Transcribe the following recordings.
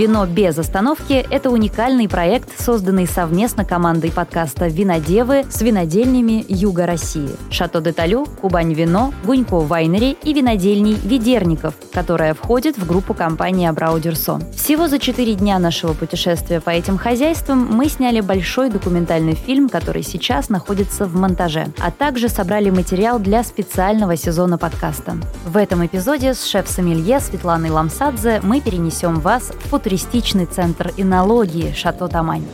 «Вино без остановки» — это уникальный проект, созданный совместно командой подкаста «Винодевы» с винодельнями Юга России. Шато де Талю, Кубань Вино, Гунько Вайнери и винодельней Ведерников, которая входит в группу компании Абраудерсон. Всего за четыре дня нашего путешествия по этим хозяйствам мы сняли большой документальный фильм, который сейчас находится в монтаже, а также собрали материал для специального сезона подкаста. В этом эпизоде с шеф-сомелье Светланой Ламсадзе мы перенесем вас в футуристичный центр инологии Шато Тамань.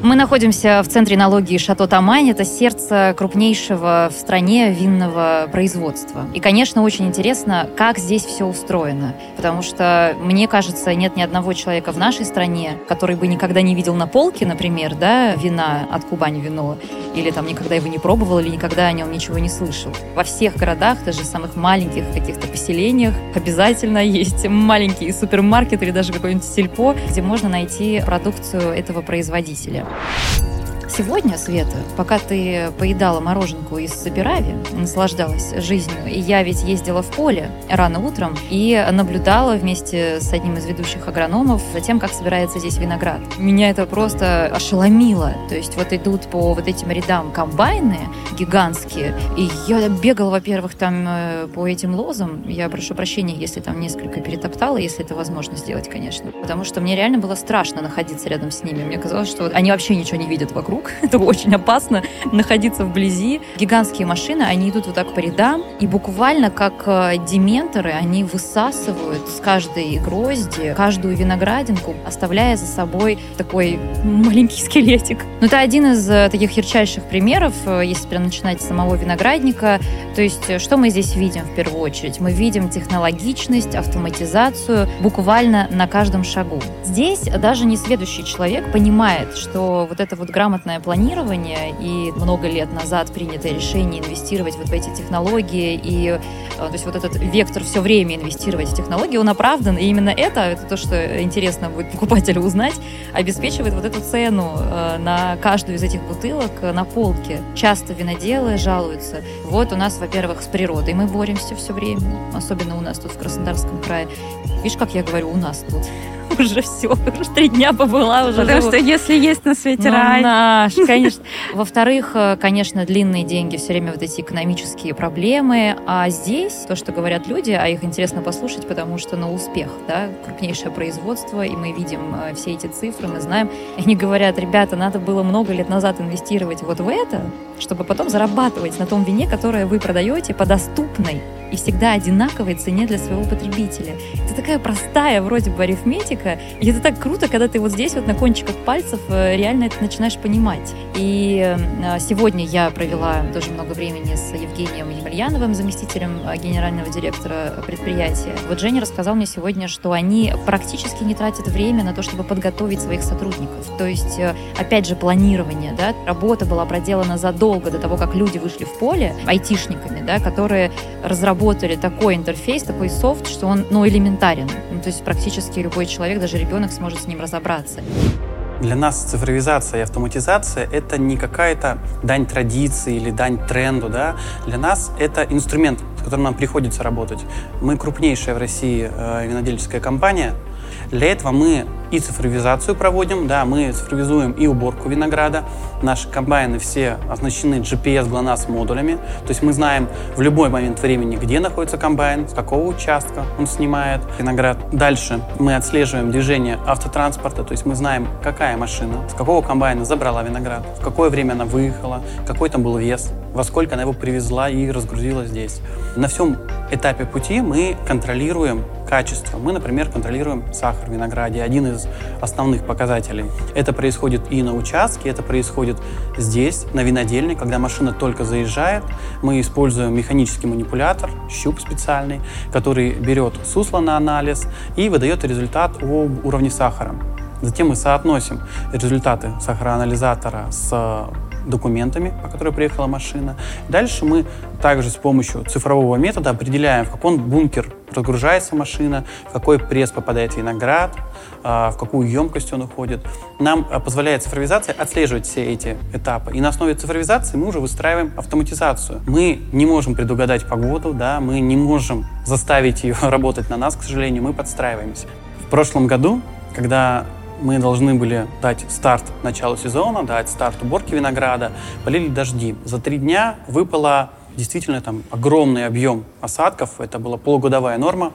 Мы находимся в центре налоги Шато Тамань. Это сердце крупнейшего в стране винного производства. И, конечно, очень интересно, как здесь все устроено. Потому что, мне кажется, нет ни одного человека в нашей стране, который бы никогда не видел на полке, например, да, вина от Кубани вино, или там никогда его не пробовал, или никогда о нем ничего не слышал. Во всех городах, даже самых маленьких каких-то поселениях, обязательно есть маленькие супермаркеты или даже какой-нибудь сельпо, где можно найти продукцию этого производителя. Сегодня, Света, пока ты поедала мороженку из Сабирави, наслаждалась жизнью, и я ведь ездила в поле рано утром и наблюдала вместе с одним из ведущих агрономов за тем, как собирается здесь виноград. Меня это просто ошеломило. То есть вот идут по вот этим рядам комбайны гигантские, и я бегала, во-первых, там э, по этим лозам. Я прошу прощения, если там несколько перетоптала, если это возможно сделать, конечно. Потому что мне реально было страшно находиться рядом с ними. Мне казалось, что они вообще ничего не видят вокруг, вокруг. Это очень опасно находиться вблизи. Гигантские машины, они идут вот так по рядам, и буквально как э, дементоры, они высасывают с каждой грозди каждую виноградинку, оставляя за собой такой маленький скелетик. Но ну, это один из э, таких ярчайших примеров, э, если прям начинать с самого виноградника. То есть, что мы здесь видим в первую очередь? Мы видим технологичность, автоматизацию буквально на каждом шагу. Здесь даже не следующий человек понимает, что вот это вот грамотное грамотное планирование и много лет назад принятое решение инвестировать вот в эти технологии и э, то есть вот этот вектор все время инвестировать в технологии, он оправдан, и именно это, это то, что интересно будет покупателю узнать, обеспечивает вот эту цену э, на каждую из этих бутылок на полке. Часто виноделы жалуются, вот у нас, во-первых, с природой мы боремся все время, особенно у нас тут в Краснодарском крае. Видишь, как я говорю, у нас тут уже все, уже три дня побыла уже. Потому что если есть на свете ну, рай. Наш, конечно. Во-вторых, э, конечно, длинные деньги, все время вот эти экономические проблемы. А здесь то, что говорят люди, а их интересно послушать, потому что на успех, да, крупнейшее производство, и мы видим э, все эти цифры, мы знаем. Они говорят, ребята, надо было много лет назад инвестировать вот в это, чтобы потом зарабатывать на том вине, которое вы продаете по доступной и всегда одинаковой цене для своего потребителя. Это такая простая вроде бы арифметика, и это так круто, когда ты вот здесь вот на кончиках пальцев э, реально это начинаешь понимать. И э, сегодня я провела тоже много времени с Евгением Емельяновым, заместителем э, генерального директора предприятия. Вот Женя рассказал мне сегодня, что они практически не тратят время на то, чтобы подготовить своих сотрудников. То есть, опять же, планирование, да, работа была проделана задолго до того, как люди вышли в поле айтишниками, да, которые разработали такой интерфейс, такой софт, что он ну, элементарен. Ну, то есть практически любой человек, даже ребенок, сможет с ним разобраться. Для нас цифровизация и автоматизация — это не какая-то дань традиции или дань тренду. Да? Для нас это инструмент, с которым нам приходится работать. Мы крупнейшая в России э, винодельческая компания — для этого мы и цифровизацию проводим, да, мы цифровизуем и уборку винограда. Наши комбайны все оснащены GPS GLONASS модулями, то есть мы знаем в любой момент времени, где находится комбайн, с какого участка он снимает виноград. Дальше мы отслеживаем движение автотранспорта, то есть мы знаем, какая машина, с какого комбайна забрала виноград, в какое время она выехала, какой там был вес, во сколько она его привезла и разгрузила здесь. На всем этапе пути мы контролируем качество. Мы, например, контролируем сахар в винограде, один из основных показателей. Это происходит и на участке, это происходит здесь, на винодельне, когда машина только заезжает. Мы используем механический манипулятор, щуп специальный, который берет сусло на анализ и выдает результат об уровне сахара. Затем мы соотносим результаты сахароанализатора с документами, по которым приехала машина. Дальше мы также с помощью цифрового метода определяем, в каком бункер разгружается машина, в какой пресс попадает виноград, а, в какую емкость он уходит. Нам а, позволяет цифровизация отслеживать все эти этапы. И на основе цифровизации мы уже выстраиваем автоматизацию. Мы не можем предугадать погоду, да, мы не можем заставить ее работать на нас, к сожалению, мы подстраиваемся прошлом году, когда мы должны были дать старт началу сезона, дать старт уборки винограда, полили дожди. За три дня выпало действительно там огромный объем осадков, это была полугодовая норма,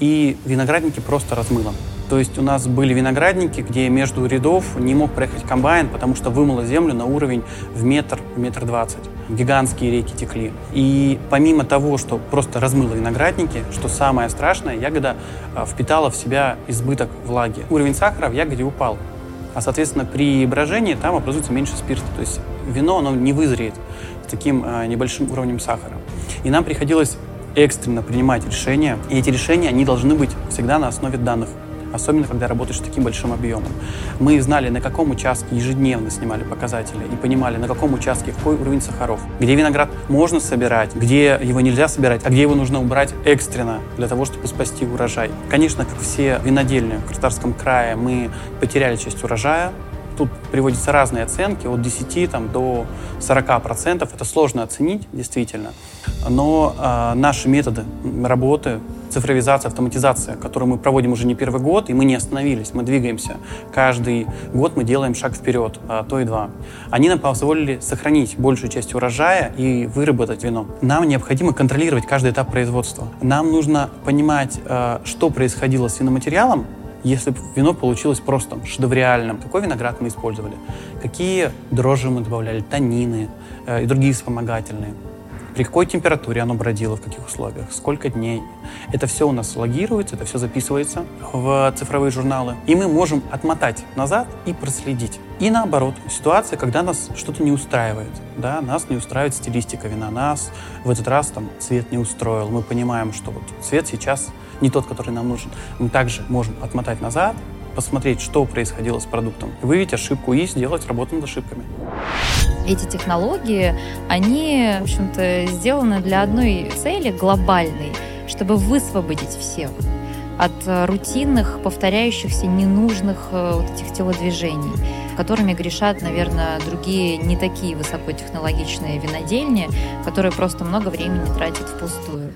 и виноградники просто размыло. То есть у нас были виноградники, где между рядов не мог проехать комбайн, потому что вымыло землю на уровень в метр, в метр двадцать. Гигантские реки текли. И помимо того, что просто размыло виноградники, что самое страшное, ягода а, впитала в себя избыток влаги. Уровень сахара в ягоде упал. А, соответственно, при брожении там образуется меньше спирта. То есть вино, оно не вызреет с таким а, небольшим уровнем сахара. И нам приходилось экстренно принимать решения. И эти решения, они должны быть всегда на основе данных особенно когда работаешь с таким большим объемом. Мы знали, на каком участке ежедневно снимали показатели и понимали, на каком участке какой уровень сахаров, где виноград можно собирать, где его нельзя собирать, а где его нужно убрать экстренно для того, чтобы спасти урожай. Конечно, как все винодельни в Краснодарском крае, мы потеряли часть урожая, Тут приводятся разные оценки, от 10 там, до 40 процентов. Это сложно оценить, действительно. Но э, наши методы работы, цифровизация, автоматизация, которую мы проводим уже не первый год, и мы не остановились, мы двигаемся. Каждый год мы делаем шаг вперед, а то и два. Они нам позволили сохранить большую часть урожая и выработать вино. Нам необходимо контролировать каждый этап производства. Нам нужно понимать, э, что происходило с виноматериалом, если вино получилось просто шедевриальным, какой виноград мы использовали, какие дрожжи мы добавляли, танины э, и другие вспомогательные, при какой температуре оно бродило, в каких условиях, сколько дней. Это все у нас логируется, это все записывается в цифровые журналы. И мы можем отмотать назад и проследить. И наоборот, ситуация, когда нас что-то не устраивает. Да, нас не устраивает стилистика вина, нас в этот раз там цвет не устроил. Мы понимаем, что вот цвет сейчас не тот, который нам нужен. Мы также можем отмотать назад, посмотреть, что происходило с продуктом, выявить ошибку и сделать работу над ошибками. Эти технологии, они, в общем-то, сделаны для одной цели глобальной, чтобы высвободить всех от рутинных, повторяющихся, ненужных э, вот этих телодвижений, которыми грешат, наверное, другие не такие высокотехнологичные винодельни, которые просто много времени тратят впустую.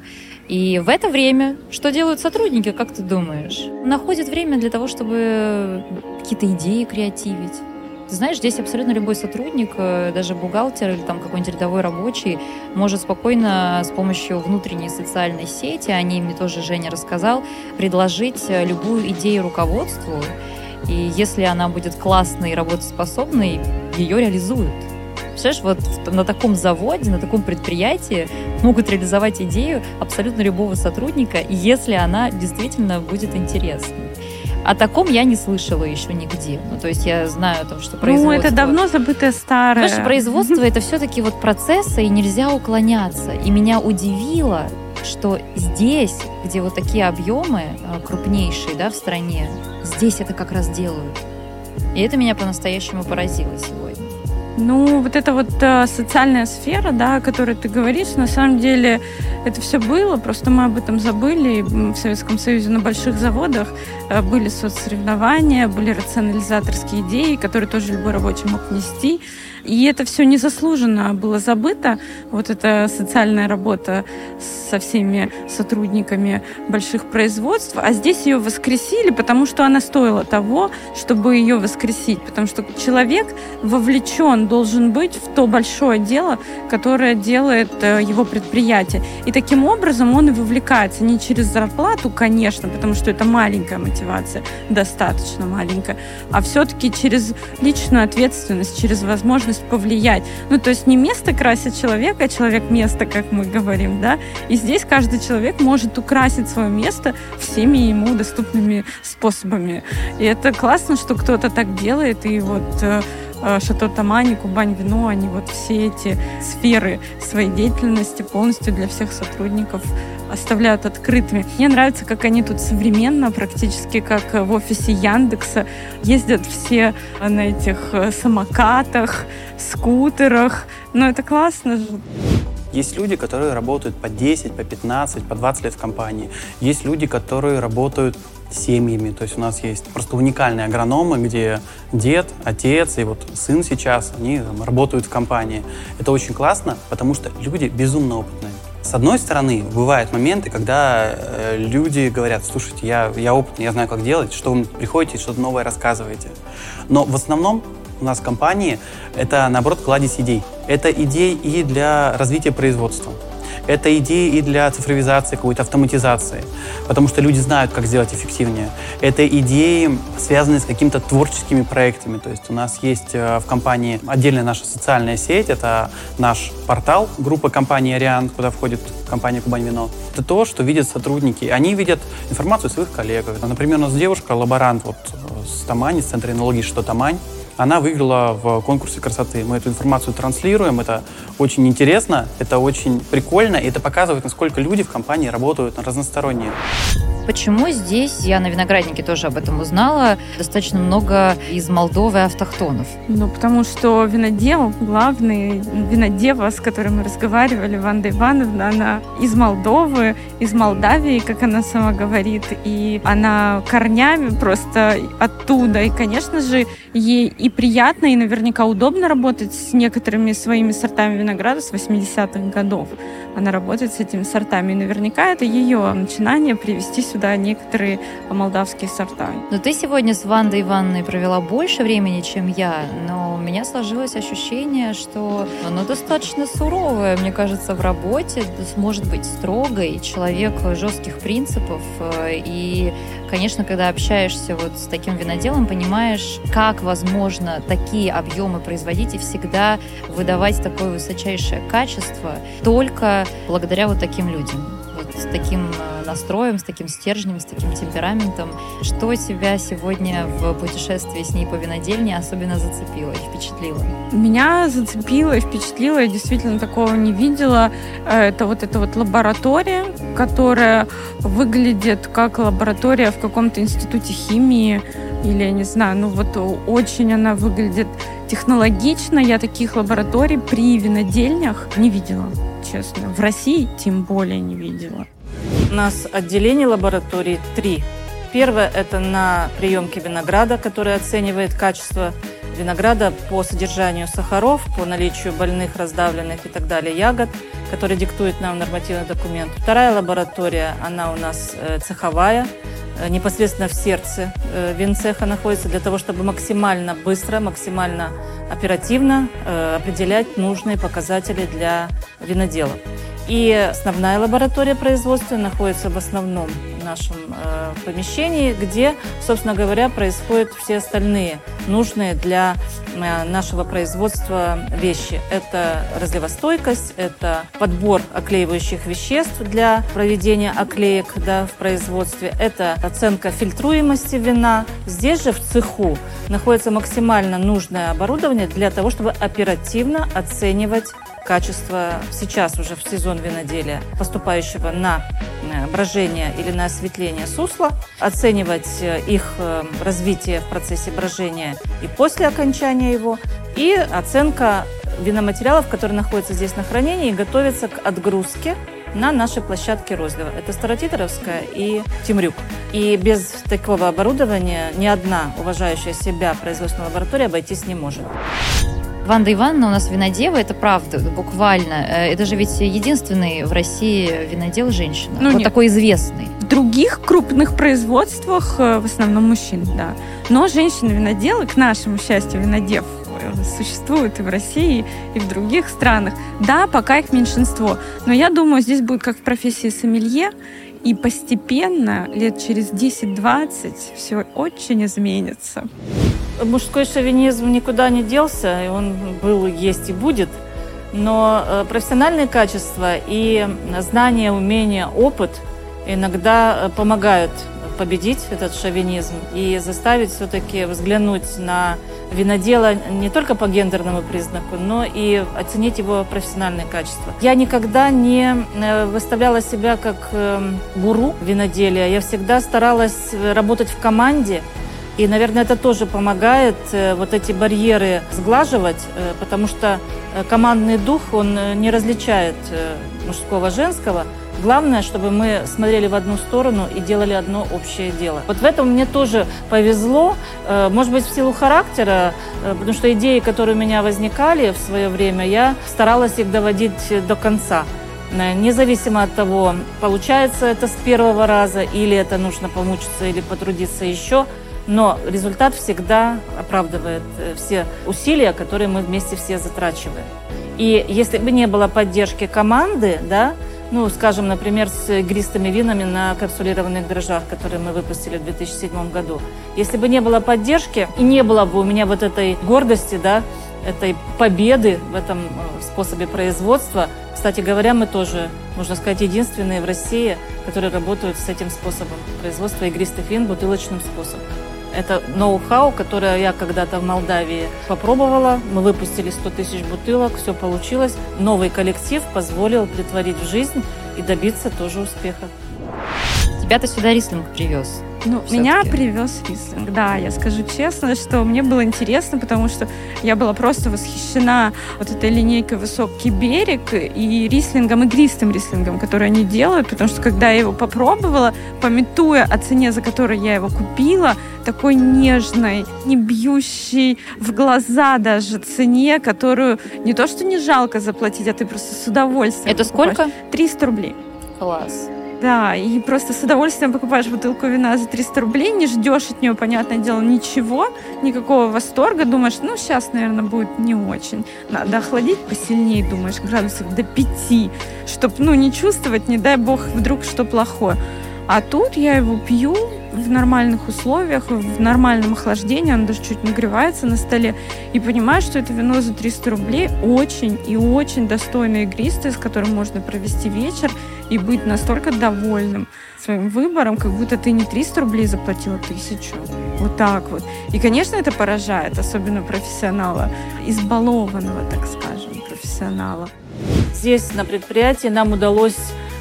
И в это время что делают сотрудники, как ты думаешь? Находят время для того, чтобы какие-то идеи креативить. Знаешь, здесь абсолютно любой сотрудник, э, даже бухгалтер или там какой-нибудь рядовой рабочий, может спокойно с помощью внутренней социальной сети, о ней мне тоже Женя рассказал, предложить э, любую идею руководству. И если она будет классной и работоспособной, ее реализуют. Представляешь, вот на таком заводе, на таком предприятии могут реализовать идею абсолютно любого сотрудника, если она действительно будет интересной. О таком я не слышала еще нигде. Ну, то есть я знаю о том, что производство... Ну, это давно забытое старое. Знаешь, производство — это все-таки вот процессы, и нельзя уклоняться. И меня удивило, что здесь, где вот такие объемы э, крупнейшие да, в стране, здесь это как раз делают. И это меня по-настоящему поразило сегодня. Ну, вот эта вот э, социальная сфера, да, о которой ты говоришь, на самом деле это все было, просто мы об этом забыли. В Советском Союзе на больших заводах э, были соцсоревнования, были рационализаторские идеи, которые тоже любой рабочий мог нести. И это все незаслуженно было забыто. Вот эта социальная работа со всеми сотрудниками больших производств. А здесь ее воскресили, потому что она стоила того, чтобы ее воскресить. Потому что человек вовлечен должен быть в то большое дело, которое делает э, его предприятие. И таким образом он и вовлекается не через зарплату, конечно, потому что это маленькая мотивация, достаточно маленькая, а все-таки через личную ответственность, через возможность возможность повлиять. Ну, то есть не место красит человека, а человек место, как мы говорим, да. И здесь каждый человек может украсить свое место всеми ему доступными способами. И это классно, что кто-то так делает, и вот э, Шато Тамани, Кубань Вино, они вот все эти сферы своей деятельности полностью для всех сотрудников оставляют открытыми. Мне нравится, как они тут современно, практически как в офисе Яндекса, ездят все на этих самокатах, скутерах. Ну, это классно же. Есть люди, которые работают по 10, по 15, по 20 лет в компании. Есть люди, которые работают семьями. То есть у нас есть просто уникальные агрономы, где дед, отец и вот сын сейчас, они там, работают в компании. Это очень классно, потому что люди безумно опытные С одной стороны, бывают моменты, когда э, люди говорят, слушайте, я, я опытный, я знаю, как делать, что вы приходите, что-то новое рассказываете. Но в основном у нас в компании это, наоборот, кладезь идей. Это идеи и для развития производства. Это идеи и для цифровизации, какой-то автоматизации, потому что люди знают, как сделать эффективнее. Это идеи, связанные с какими-то творческими проектами. То есть у нас есть э, в компании отдельная наша социальная сеть, это наш портал, группа компании «Ариан», куда входит компания «Кубань Вино». Это то, что видят сотрудники. Они видят информацию своих коллег. Например, у нас девушка, лаборант вот, э, с Тамани, с Центра энологии «Что Тамань», она выиграла в конкурсе красоты. Мы эту информацию транслируем, это очень интересно, это очень прикольно, и это показывает, насколько люди в компании работают на разносторонние. Почему здесь, я на винограднике тоже об этом узнала, достаточно много из Молдовы автохтонов? Ну, потому что винодел, главный винодева, с которой мы разговаривали, Ванда Ивановна, она из Молдовы, из Молдавии, как она сама говорит, и она корнями просто оттуда. И, конечно же, ей и приятно, и наверняка удобно работать с некоторыми своими сортами винограда с 80-х годов. Она работает с этими сортами, и наверняка это ее начинание привести сюда некоторые молдавские сорта. Но ты сегодня с Вандой Ивановной провела больше времени, чем я, но у меня сложилось ощущение, что оно достаточно суровое, мне кажется, в работе, может быть строгой, человек жестких принципов, э, и, конечно, когда общаешься вот с таким виноделом, понимаешь, как возможно такие объемы производить и всегда выдавать такое высочайшее качество только благодаря вот таким людям, вот с таким э, настроем, с таким стержнем, с таким темпераментом. Что тебя сегодня в путешествии с ней по винодельне особенно зацепило и впечатлило? Меня зацепило и впечатлило, я действительно такого не видела. Э, это вот эта вот лаборатория, которая выглядит как лаборатория в каком-то институте химии или, я не знаю, ну вот очень она выглядит технологично. Я таких лабораторий при винодельнях не видела, честно. В России тем более не видела. У нас отделение лаборатории три. Первое – это на приемке винограда, которое оценивает качество винограда по содержанию сахаров, по наличию больных, раздавленных и так далее ягод, которые диктует нам нормативный документ. Вторая лаборатория, она у нас э, цеховая, э, непосредственно в сердце э, винцеха находится, для того, чтобы максимально быстро, максимально оперативно определять нужные показатели для винодела. И основная лаборатория производства находится в основном нашем э, помещении, где, собственно говоря, происходят все остальные нужные для э, нашего производства вещи. Это разливостойкость, это подбор оклеивающих веществ для проведения оклеек да, в производстве, это оценка фильтруемости вина. Здесь же в цеху находится максимально нужное оборудование для того, чтобы оперативно оценивать качество сейчас уже в сезон виноделия, поступающего на э, брожение или на осветление сусла, оценивать э, их э, развитие в процессе брожения и после окончания его, и оценка виноматериалов, которые находятся здесь на хранении и готовятся к отгрузке на нашей площадке розлива. Это Старотиторовская и Тимрюк. И без такого оборудования ни одна уважающая себя производственная лаборатория обойтись не может. Ванда Ивановна у нас винодева, это правда, буквально. Э, это же ведь единственный в России винодел женщина. Ну, вот нет. такой известный. В других крупных производствах э, в основном мужчин, да. Но женщины-виноделы, к нашему счастью, винодев э, существуют и в России, и в других странах. Да, пока их меньшинство. Но я думаю, здесь будет как в профессии сомелье, и постепенно, лет через 10-20, все очень изменится. Мужской шовинизм никуда не делся, и он был, есть и будет. Но э, профессиональные качества и знания, умения, опыт иногда э, помогают победить этот шовинизм и заставить все-таки взглянуть на винодела не только по гендерному признаку, но и оценить его профессиональные качества. Я никогда не э, выставляла себя как эм, гуру виноделия. Я всегда старалась работать в команде, и, наверное, это тоже помогает э, вот эти барьеры сглаживать, э, потому что командный дух, он не различает мужского, женского, Главное, чтобы мы смотрели в одну сторону и делали одно общее дело. Вот в этом мне тоже повезло, э, может быть, в силу характера, э, потому что идеи, которые у меня возникали в свое время, я старалась их доводить до конца. Э, независимо от того, получается это с первого раза, или это нужно помучиться, или потрудиться еще, но результат всегда оправдывает все усилия, которые мы вместе все затрачиваем. И если бы не было поддержки команды, да, ну, скажем, например, с игристыми винами на капсулированных дрожжах, которые мы выпустили в 2007 году. Если бы не было поддержки и не было бы у меня вот этой гордости, да, этой победы в этом э, способе производства, кстати говоря, мы тоже, можно сказать, единственные в России, которые работают с этим способом производства игристых вин бутылочным способом. Это ноу-хау, которое я когда-то в Молдавии попробовала. Мы выпустили 100 тысяч бутылок, все получилось. Новый коллектив позволил притворить в жизнь и добиться тоже успеха. Тебя-то сюда рислинг привез. Ну, меня привез рислинг, да, я скажу честно, что мне было интересно, потому что я была просто восхищена вот этой линейкой «Высокий берег» и рислингом, игристым рислингом, который они делают, потому что когда я его попробовала, пометуя о цене, за которую я его купила, такой нежной, не бьющей в глаза даже цене, которую не то что не жалко заплатить, а ты просто с удовольствием Это покупаешь. сколько? 300 рублей. Класс. Да, и просто с удовольствием покупаешь бутылку вина за 300 рублей, не ждешь от нее, понятное дело, ничего, никакого восторга, думаешь, ну, сейчас, наверное, будет не очень. Надо охладить посильнее, думаешь, градусов до 5, чтобы, ну, не чувствовать, не дай бог, вдруг что плохое. А тут я его пью в нормальных условиях, в нормальном охлаждении, оно даже чуть нагревается на столе, и понимаю, что это вино за 300 рублей очень и очень достойное игристое, с которым можно провести вечер и быть настолько довольным своим выбором, как будто ты не 300 рублей заплатила, а тысячу. Вот так вот. И, конечно, это поражает, особенно профессионала, избалованного, так скажем, профессионала. Здесь на предприятии нам удалось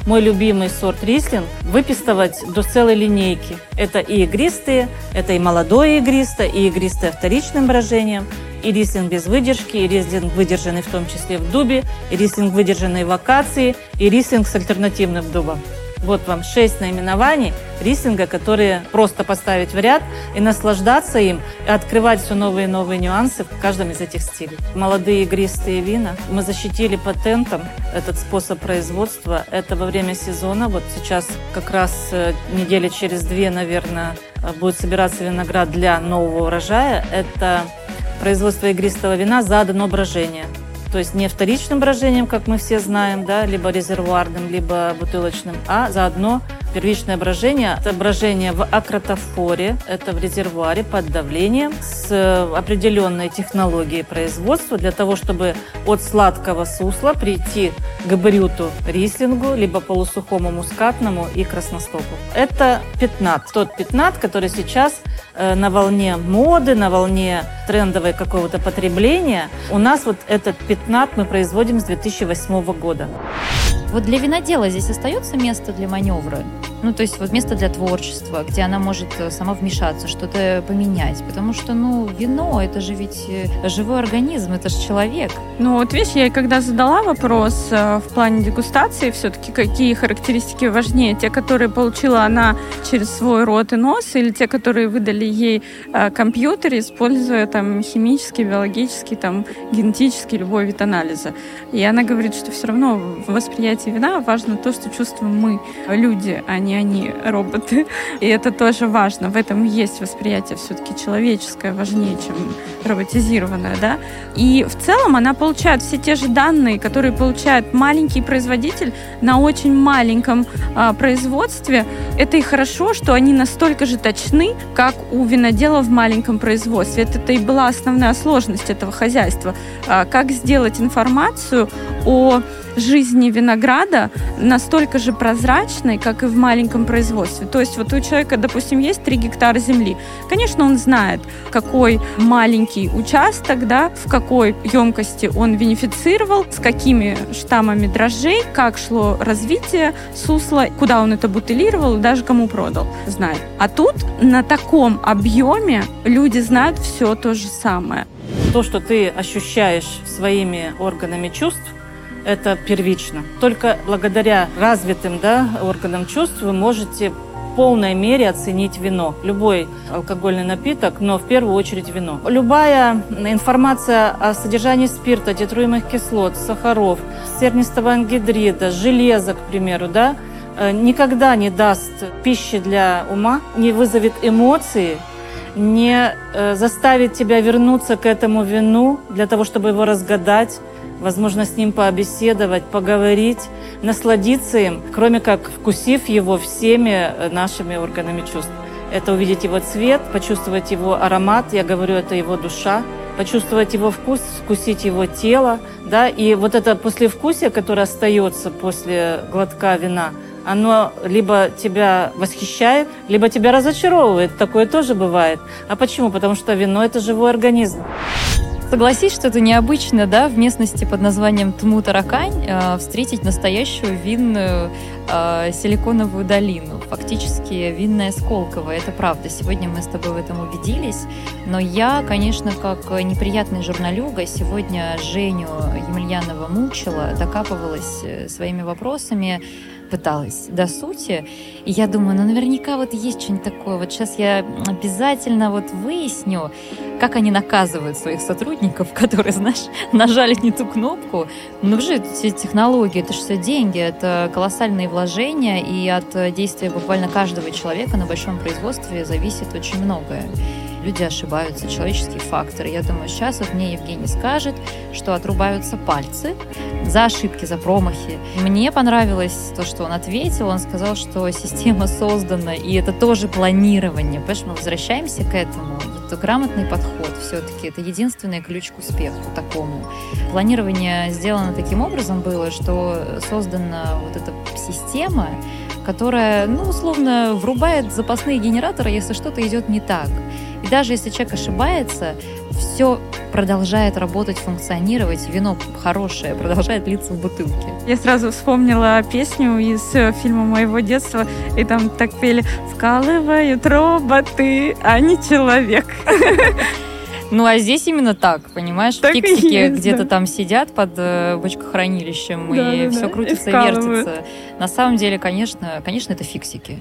мой любимый сорт рислинг выпистывать до целой линейки. Это и игристые, это и молодое игристое, и игристое вторичным брожением, и рислинг без выдержки, и рислинг выдержанный в том числе в дубе, и рислинг выдержанный в акации, и рислинг с альтернативным дубом. Вот вам шесть наименований рислинга, которые просто поставить в ряд и наслаждаться им, и открывать все новые и новые нюансы в каждом из этих стилей. Молодые игристые вина. Мы защитили патентом этот способ производства. Это во время сезона. Вот сейчас как раз э, недели через две, наверное, будет собираться виноград для нового урожая. Это производство игристого вина за одно брожение то есть не вторичным брожением, как мы все знаем, да, либо резервуарным, либо бутылочным, а заодно первичное брожение. Это брожение в акротофоре, это в резервуаре под давлением с определенной технологией производства для того, чтобы от сладкого сусла прийти к брюту рислингу, либо полусухому мускатному и красностоку. Это пятнат. Тот пятнат, который сейчас э, на волне моды, на волне трендовой какого-то потребления. У нас вот этот пятнат мы производим с 2008 года. Вот для винодела здесь остается место для маневра? Ну, то есть вот место для творчества, где она может э, сама вмешаться, что-то поменять. Потому что, ну, вино, это же ведь э, живой организм, это же человек. Ну, вот видишь, я когда задала вопрос э, в плане дегустации, все-таки какие характеристики важнее, те, которые получила она через свой рот и нос, или те, которые выдали ей компьютер, используя там химический, биологический, там генетический, любой вид анализа. И она говорит, что все равно в восприятии вина важно то, что чувствуем мы, люди, а не они роботы. И это тоже важно. В этом есть восприятие все-таки человеческое важнее, чем роботизированное, да. И в целом она получает все те же данные, которые получает маленький производитель на очень маленьком а, производстве. Это и хорошо, что они настолько же точны, как у винодела в маленьком производстве. Это-то и была основная сложность этого хозяйства. А, как сделать информацию о жизни винограда настолько же прозрачной, как и в маленьком производстве. То есть вот у человека, допустим, есть 3 гектара земли. Конечно, он знает, какой маленький участок, да, в какой емкости он винифицировал, с какими штаммами дрожжей, как шло развитие сусла, куда он это бутылировал и даже кому продал, знает. А тут на таком объеме люди знают все то же самое. То, что ты ощущаешь своими органами чувств, это первично. Только благодаря развитым да, органам чувств вы можете полной мере оценить вино. Любой алкогольный напиток, но в первую очередь вино. Любая информация о содержании спирта, тетруемых кислот, сахаров, сернистого ангидрида, железа, к примеру, да, э, никогда не даст пищи для ума, не вызовет эмоции, не э, заставит тебя вернуться к этому вину для того, чтобы его разгадать, возможно, с ним пообеседовать, поговорить, насладиться им, кроме как вкусив его всеми э, нашими органами чувств. Это увидеть его цвет, почувствовать его аромат, я говорю, это его душа, почувствовать его вкус, вкусить его тело, да, и вот это послевкусие, которое остается после глотка вина, оно либо тебя восхищает, либо тебя разочаровывает. Такое тоже бывает. А почему? Потому что вино – это живой организм. Согласись, что это необычно, да, в местности под названием Тму-Таракань э, встретить настоящую винную э, силиконовую долину. Фактически винная Сколково, это правда. Сегодня мы с тобой в этом убедились. Но я, конечно, как неприятный журналюга, сегодня Женю Емельянова мучила, докапывалась э, своими вопросами, пыталась до сути. И я думаю, ну наверняка вот есть что-нибудь такое. Вот сейчас я обязательно вот выясню, как они наказывают своих сотрудников, которые, знаешь, нажали не ту кнопку. Ну же, эти технологии, это же все деньги, это колоссальные вложения, и от действия буквально каждого человека на большом производстве зависит очень многое люди ошибаются, человеческие факторы. Я думаю, сейчас вот мне Евгений скажет, что отрубаются пальцы за ошибки, за промахи. Мне понравилось то, что он ответил. Он сказал, что система создана, и это тоже планирование. Понимаешь, мы возвращаемся к этому. Это грамотный подход все-таки. Это единственный ключ к успеху такому. Планирование сделано таким образом было, что создана вот эта система, которая, ну, условно, врубает запасные генераторы, если что-то идет не так. И даже если человек ошибается, все продолжает работать, функционировать, вино хорошее продолжает литься в бутылке. Я сразу вспомнила песню из э, фильма моего детства, и там так пели «Вкалывают роботы, а не человек». Ну, а здесь именно так, понимаешь? Так Фиксики где-то да. там сидят под э, бочкохранилищем, да, и да, все да. крутится и, и вертится. На самом деле, конечно, конечно, это фиксики.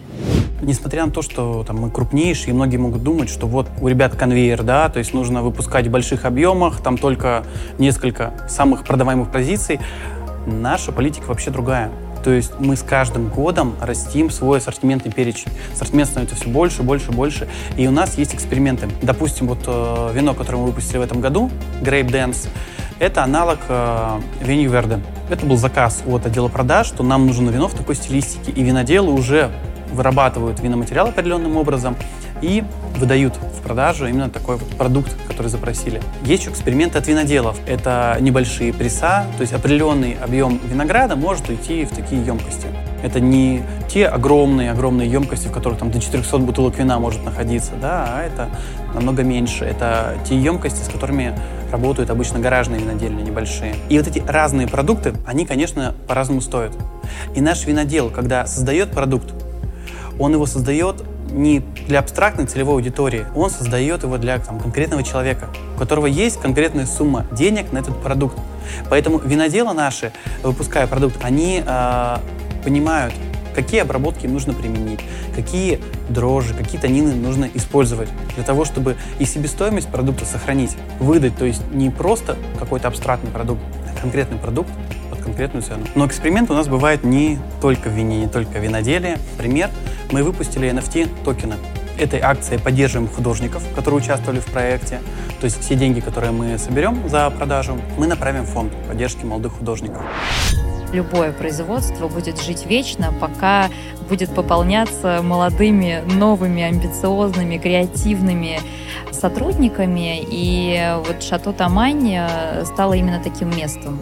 Несмотря на то, что там, мы крупнейшие, и многие могут думать, что вот у ребят конвейер, да, то есть нужно выпускать в больших объемах, там только несколько самых продаваемых позиций, наша политика вообще другая. То есть мы с каждым годом растим свой ассортиментный перечень. Ассортимент становится все больше, больше, больше. И у нас есть эксперименты. Допустим, вот э, вино, которое мы выпустили в этом году, Grape Dance, это аналог э, Веню Верде. Это был заказ от отдела продаж, что нам нужно вино в такой стилистике. И виноделы уже вырабатывают виноматериал определенным образом и выдают в продажу именно такой вот продукт, который запросили. Есть еще эксперименты от виноделов. Это небольшие пресса, то есть определенный объем винограда может уйти в такие емкости. Это не те огромные-огромные емкости, в которых там до 400 бутылок вина может находиться, да, а это намного меньше. Это те емкости, с которыми работают обычно гаражные винодельни небольшие. И вот эти разные продукты, они, конечно, по-разному стоят. И наш винодел, когда создает продукт, он его создает не для абстрактной целевой аудитории, он создает его для там, конкретного человека, у которого есть конкретная сумма денег на этот продукт. Поэтому виноделы наши, выпуская продукт, они э, понимают, какие обработки им нужно применить, какие дрожжи, какие танины нужно использовать для того, чтобы и себестоимость продукта сохранить, выдать, то есть не просто какой-то абстрактный продукт, а конкретный продукт, конкретную цену. Но эксперимент у нас бывает не только в вине, не только в виноделии. Пример, мы выпустили NFT токены. Этой акцией поддерживаем художников, которые участвовали в проекте. То есть все деньги, которые мы соберем за продажу, мы направим в фонд поддержки молодых художников любое производство будет жить вечно, пока будет пополняться молодыми, новыми, амбициозными, креативными сотрудниками. И вот Шато Тамань стало именно таким местом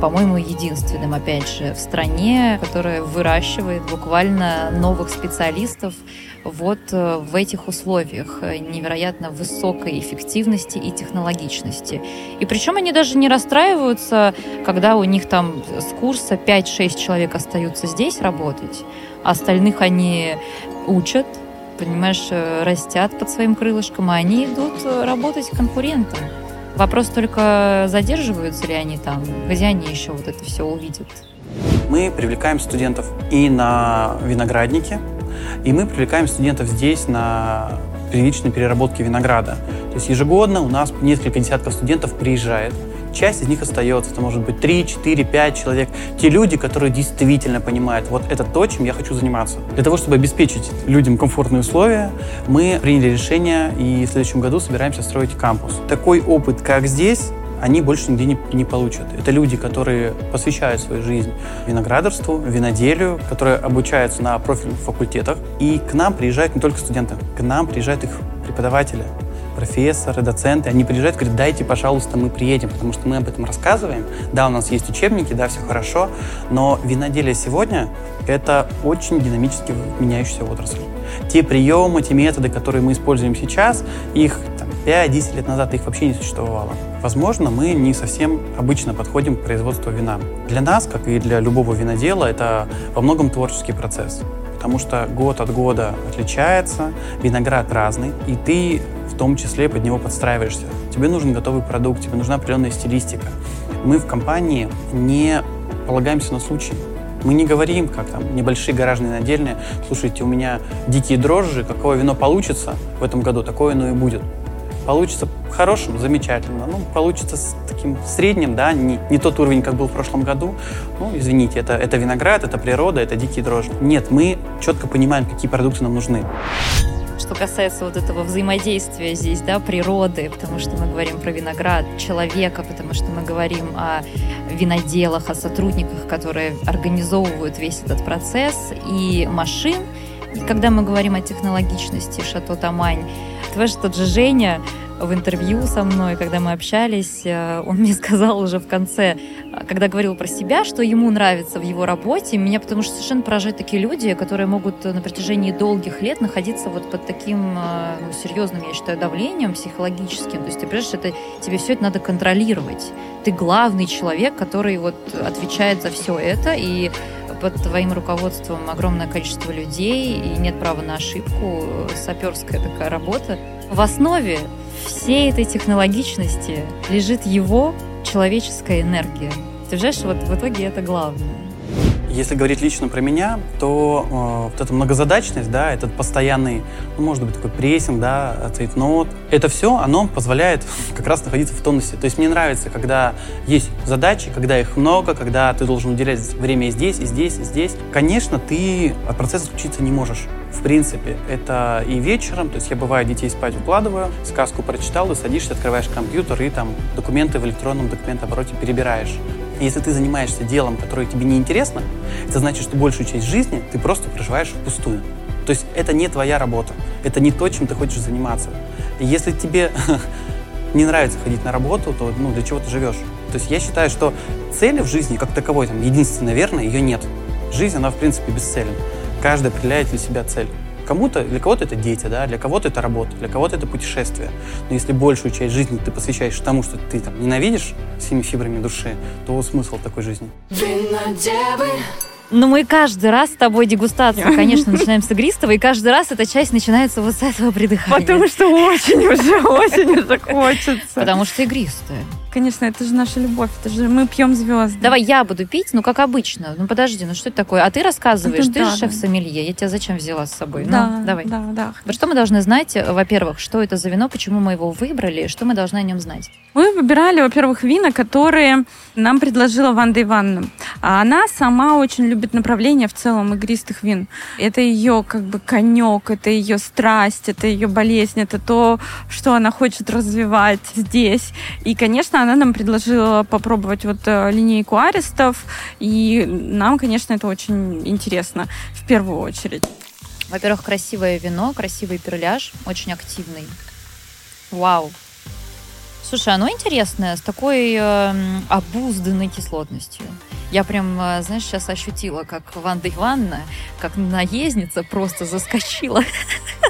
по-моему, единственным, опять же, в стране, которая выращивает буквально новых специалистов вот э, в этих условиях э, невероятно высокой эффективности и технологичности. И причем они даже не расстраиваются, когда у них там с курса 5-6 человек остаются здесь работать, а остальных они учат, понимаешь, э, растят под своим крылышком, а они идут работать конкурентам. Вопрос только, задерживаются ли они там, где они еще вот это все увидят. Мы привлекаем студентов и на винограднике, И мы привлекаем студентов здесь на первичной переработке винограда. То есть ежегодно у нас несколько десятков студентов приезжает, часть из них остается. Это может быть 3, 4, 5 человек. Те люди, которые действительно понимают, вот это то, чем я хочу заниматься. Для того, чтобы обеспечить людям комфортные условия, мы приняли решение и в следующем году собираемся строить кампус. Такой опыт, как здесь, они больше нигде не, не получат. Это люди, которые посвящают свою жизнь виноградарству, виноделию, которые обучаются на профильных факультетах. И к нам приезжают не только студенты, к нам приезжают их преподаватели, профессоры, доценты, они приезжают говорят, дайте, пожалуйста, мы приедем, потому что мы об этом рассказываем. Да, у нас есть учебники, да, все хорошо, но виноделие сегодня – это очень динамически меняющаяся отрасль. Те приемы, те методы, которые мы используем сейчас, их 5-10 лет назад их вообще не существовало. Возможно, мы не совсем обычно подходим к производству вина. Для нас, как и для любого винодела, это во многом творческий процесс потому что год от года отличается, виноград разный, и ты в том числе под него подстраиваешься. Тебе нужен готовый продукт, тебе нужна определенная стилистика. Мы в компании не полагаемся на случай. Мы не говорим, как там небольшие гаражные надельные, слушайте, у меня дикие дрожжи, какое вино получится в этом году, такое оно и будет. Получится хорошим, замечательно. Ну, получится с таким средним, да, не, не тот уровень, как был в прошлом году. Ну, извините, это, это виноград, это природа, это дикие дрожжи. Нет, мы четко понимаем, какие продукты нам нужны что касается вот этого взаимодействия здесь, да, природы, потому что мы говорим про виноград, человека, потому что мы говорим о виноделах, о сотрудниках, которые организовывают весь этот процесс, и машин. И когда мы говорим о технологичности Шато Тамань, Твэш тот же Женя в интервью со мной, когда мы общались, э, он мне сказал уже в конце, когда говорил про себя, что ему нравится в его работе, меня потому что совершенно поражают такие люди, которые могут на протяжении долгих лет находиться вот под таким э, ну, серьезным, я считаю, давлением психологическим. То есть ты понимаешь, это, тебе все это надо контролировать. Ты главный человек, который вот отвечает за все это, и под твоим руководством огромное количество людей, и нет права на ошибку, саперская такая работа. В основе всей этой технологичности лежит его человеческая энергия. Ты знаешь, вот в итоге это главное. Если говорить лично про меня, то э, вот эта многозадачность, да, этот постоянный, ну, может быть, такой прессинг, да, цейтнот, это все, оно позволяет как раз находиться в тонусе. То есть мне нравится, когда есть задачи, когда их много, когда ты должен уделять время и здесь, и здесь, и здесь. Конечно, ты от процесса отключиться не можешь. В принципе, это и вечером, то есть я бываю детей спать укладываю, сказку прочитал, и садишься, открываешь компьютер и там документы в электронном документообороте перебираешь. Если ты занимаешься делом, которое тебе не интересно, это значит, что большую часть жизни ты просто проживаешь впустую. То есть это не твоя работа, это не то, чем ты хочешь заниматься. И если тебе не нравится ходить на работу, то ну, для чего ты живешь? То есть я считаю, что цели в жизни как таковой, там, единственной, наверное, ее нет. Жизнь, она в принципе бесцельна. Каждый определяет для себя цель. Кому-то, для кого-то это дети, да, для кого-то это работа, для кого-то это путешествие. Но если большую часть жизни ты посвящаешь тому, что ты там ненавидишь всеми фибрами души, то смысл такой жизни. Ну, мы каждый раз с тобой дегустацию, конечно, начинаем с игристого, и каждый раз эта часть начинается вот с этого придыхания. Потому что очень уже, очень уже хочется. Потому что игристая. Конечно, это же наша любовь, это же мы пьем звезды. Давай я буду пить, ну как обычно. Ну подожди, ну что это такое? А ты рассказываешь, это ты да, же шеф-сомелье, я тебя зачем взяла с собой? Да, ну, давай. Да, да. Вот что мы должны знать, во-первых, что это за вино, почему мы его выбрали, что мы должны о нем знать? Мы выбирали, во-первых, вина, которые нам предложила Ванда Ивановна. А она сама очень любит направление в целом игристых вин. Это ее как бы конек, это ее страсть, это ее болезнь, это то, что она хочет развивать здесь. И, конечно, она нам предложила попробовать вот э, линейку аристов, и нам, конечно, это очень интересно в первую очередь. Во-первых, красивое вино, красивый перляж, очень активный. Вау. Слушай, оно интересное, с такой э, обузданной кислотностью. Я прям, э, знаешь, сейчас ощутила, как Ванда Ивановна, как наездница просто заскочила.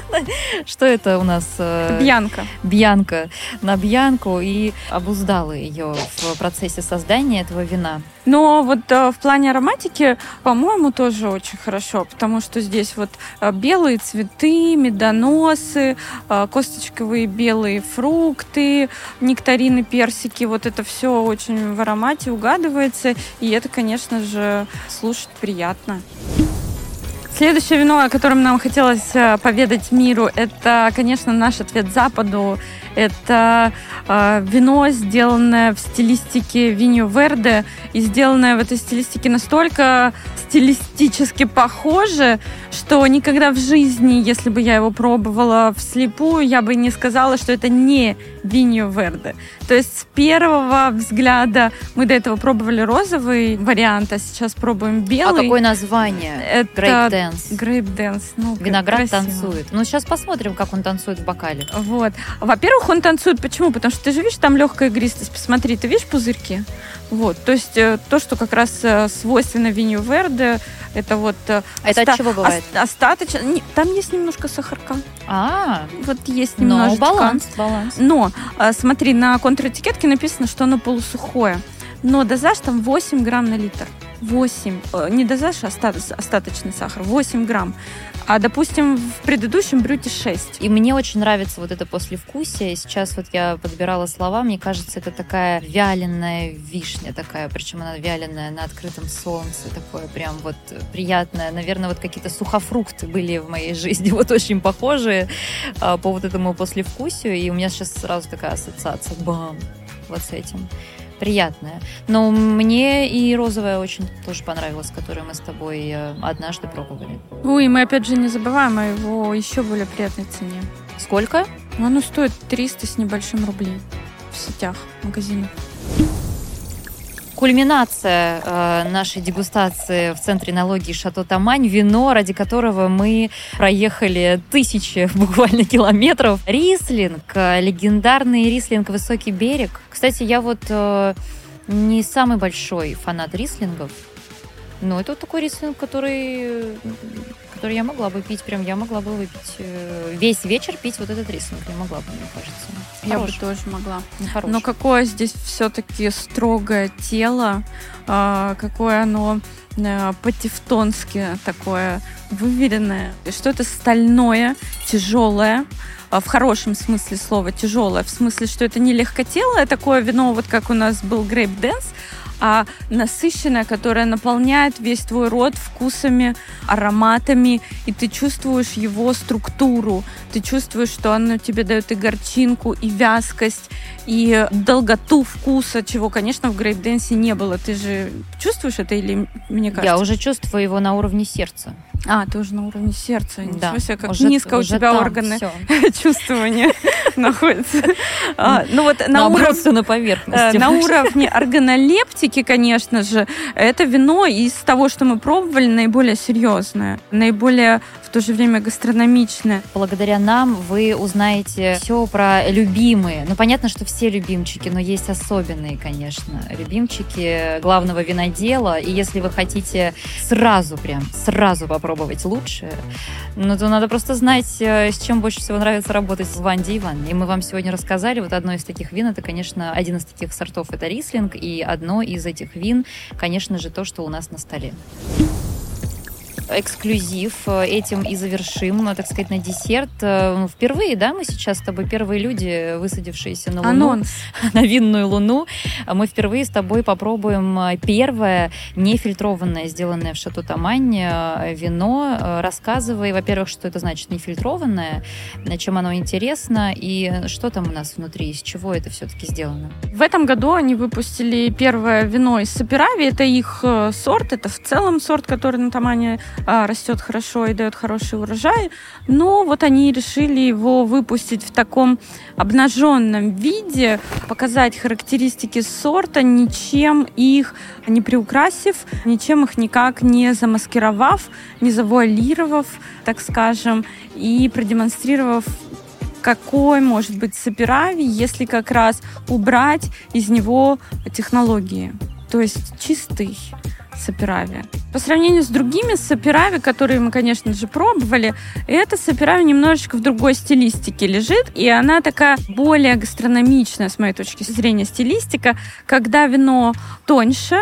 Что это у нас? Э, Бьянка. Бьянка. На Бьянку и обуздала ее в процессе создания этого вина. Но вот э, в плане ароматики, по-моему, тоже очень хорошо, потому что здесь вот белые цветы, медоносы, косточковые белые фрукты, нектарины, персики, вот это все очень в аромате угадывается, и это конечно же, слушать приятно. Следующее вино, о котором нам хотелось э, поведать миру, это, конечно, наш ответ Западу. Это э, вино, сделанное в стилистике Виньо Верде, и сделанное в этой стилистике настолько стилистически похоже, что никогда в жизни, если бы я его пробовала вслепую, я бы не сказала, что это не Виньо Верде. То есть с первого взгляда мы до этого пробовали розовый вариант, а сейчас пробуем белый. А какое название? Это Grape Dance. Grape Dance. Ну, Виноград красиво. танцует. Ну, сейчас посмотрим, как он танцует в бокале. Вот. Во-первых, он танцует. Почему? Потому что ты же видишь, там легкая игристость. Посмотри, ты видишь пузырьки? Вот. То есть э, то, что как раз э, свойственно винью Верде, это вот... э, А это от чего бывает? ос- остаточно. Там есть немножко сахарка. А, Вот есть но немножечко. баланс, баланс. Но, смотри, на контр-этикетке написано, что оно полусухое. Но дозаж там 8 грамм на литр. 8. Э, Не дозаж, остат- остаточный сахар. 8 грамм. А, допустим, в предыдущем брюте 6. И мне очень нравится вот это послевкусие. Сейчас вот я подбирала слова, мне кажется, это такая вяленая вишня такая, причем она вяленая на открытом солнце, такое прям вот приятное. Наверное, вот какие-то сухофрукты были в моей жизни, вот очень похожие а, по вот этому послевкусию. И у меня сейчас сразу такая ассоциация, бам, вот с этим. Приятная. Но мне и розовая очень тоже понравилась, которую мы с тобой э, однажды пробовали. И мы опять же не забываем о его еще более приятной цене. Сколько? Ну, Оно стоит 300 с небольшим рублей в сетях, в магазинах. Кульминация э, нашей дегустации в Центре налоги Шато Тамань. Вино, ради которого мы проехали тысячи буквально километров. Рислинг, легендарный рислинг «Высокий берег». Кстати, я вот э, не самый большой фанат рислингов, но это вот такой рислинг, который, который я могла бы пить, прям я могла бы выпить э, весь вечер пить вот этот рислинг. Я могла бы, мне кажется. Я бы тоже могла. хороший. Но какое здесь все-таки строгое тело, а, какое оно э, по-тевтонски такое выверенное. И что это стальное, тяжелое, а, в хорошем смысле слова тяжелое, в смысле, что это не легкотелое такое вино, вот как у нас был Grape Dance, а насыщенное, которое наполняет весь твой рот вкусами, ароматами, и ты чувствуешь его структуру, ты чувствуешь, что оно тебе дает и горчинку, и вязкость, и долготу вкуса, чего, конечно, в грейп-денсе не было. Ты же чувствуешь это или мне кажется? Я уже чувствую его на уровне сердца. А, ты уже на уровне сердца. Да, Ничего себе, как уже- низко у уже тебя там органы чувствования находятся. А, Ну вот на уровне... на Э, поверхности. На уровне органолептики, конечно же, это вино из того, что мы пробовали, наиболее серьезное, наиболее то же время гастрономичное. Благодаря нам вы узнаете все про любимые. Ну, понятно, что все любимчики, но есть особенные, конечно, любимчики главного винодела. И если вы хотите сразу прям, сразу попробовать лучшее, ну, то надо просто знать, э, с чем больше всего нравится работать с Ванди Иван. И мы вам сегодня рассказали, вот одно из таких вин, это, конечно, один из таких сортов, это рислинг, и одно из этих вин, конечно же, то, что у нас на столе эксклюзив. Э, Этим и завершим, э, так сказать, на десерт. Э, Впервые, да, мы сейчас с тобой первые люди, высадившиеся на Луну, Анонс. на винную Луну. Мы впервые с тобой попробуем первое нефильтрованное, сделанное в Шато Тамань вино. Рассказывай, во-первых, что это значит нефильтрованное, на чем оно интересно и что там у нас внутри, из чего это все-таки сделано. В этом году они выпустили первое вино из Саперави. Это их сорт, это в целом сорт, который на Тамане растет хорошо и дает хороший урожай. Но вот они решили его выпустить в таком обнаженном виде, показать характеристики сорта, ничем их не приукрасив, ничем их никак не замаскировав, не завуалировав, так скажем, и продемонстрировав какой может быть саперави, если как раз убрать из него технологии. То есть чистый саперави. По сравнению с другими саперави, которые мы, конечно же, пробовали, эта саперави немножечко в другой стилистике лежит, и она такая более гастрономичная, с моей точки зрения, стилистика, когда вино тоньше,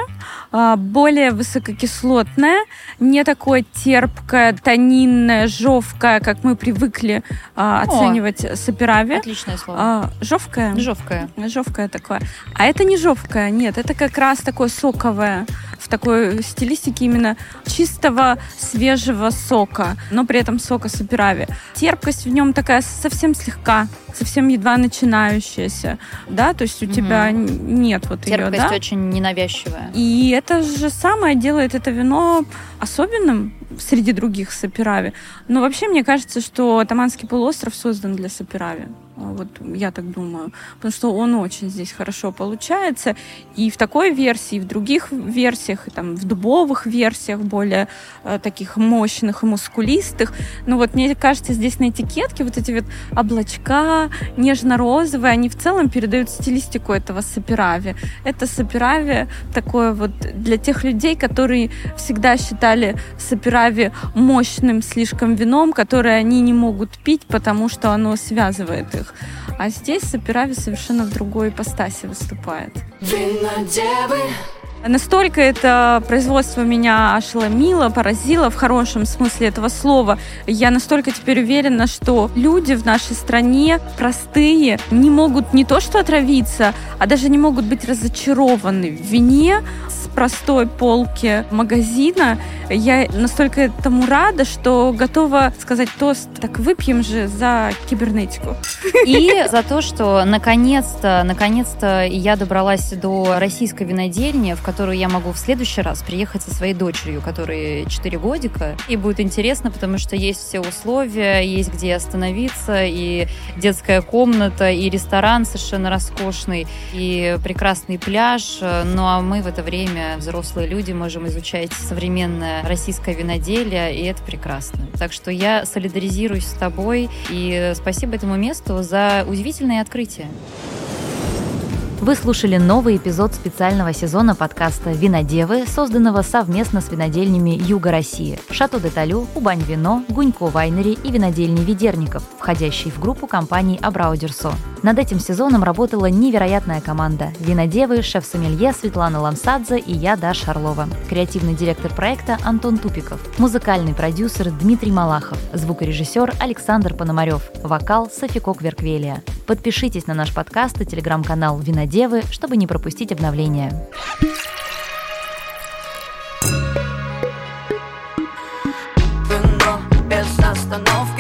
а, более высококислотное, не такое терпкое, тонинное, жевкое, как мы привыкли а, оценивать саперави. Отличное слово. А, жевкое? Жовкое. Жевкое такое. А это не жевкое, нет, это как раз такое соковое, такой стилистике именно чистого свежего сока, но при этом сока саперави. Терпкость в нем такая совсем слегка, совсем едва начинающаяся, да, то есть у угу. тебя нет вот Терпкость ее, да? очень ненавязчивая. И это же самое делает это вино особенным среди других саперави. Но вообще мне кажется, что Таманский полуостров создан для саперави. Вот я так думаю. Потому что он очень здесь хорошо получается. И в такой версии, и в других версиях, и там в дубовых версиях, более э, таких мощных и мускулистых. Но вот мне кажется, здесь на этикетке вот эти вот облачка нежно-розовые, они в целом передают стилистику этого саперави. Это саперави такое вот для тех людей, которые всегда считали саперави мощным слишком вином, которое они не могут пить, потому что оно связывает их. А здесь Сапирави совершенно в другой ипостаси выступает. Винодевы. Настолько это производство меня ошеломило, поразило в хорошем смысле этого слова. Я настолько теперь уверена, что люди в нашей стране простые не могут не то что отравиться, а даже не могут быть разочарованы в вине, простой полки магазина. Я настолько этому рада, что готова сказать тост. Так выпьем же за кибернетику. И за то, что наконец-то, наконец-то я добралась до российской винодельни, в которую я могу в следующий раз приехать со своей дочерью, которой 4 годика. И будет интересно, потому что есть все условия, есть где остановиться, и детская комната, и ресторан совершенно роскошный, и прекрасный пляж. Ну а мы в это время взрослые люди можем изучать современное российское виноделие, и это прекрасно. Так что я солидаризируюсь с тобой, и спасибо этому месту за удивительное открытие. Вы слушали новый эпизод специального сезона подкаста «Винодевы», созданного совместно с винодельнями Юга России, Шато де Талю, Убань Вино, Гунько Вайнери и винодельни Ведерников, входящие в группу компаний Абрау Дюрсо. Над этим сезоном работала невероятная команда – винодевы, шеф-сомелье Светлана Ламсадзе и я, Даша Орлова, креативный директор проекта Антон Тупиков, музыкальный продюсер Дмитрий Малахов, звукорежиссер Александр Пономарев, вокал Софико Кверквелия. Подпишитесь на наш подкаст и телеграм-канал «Винодевы», чтобы не пропустить обновления. без остановки,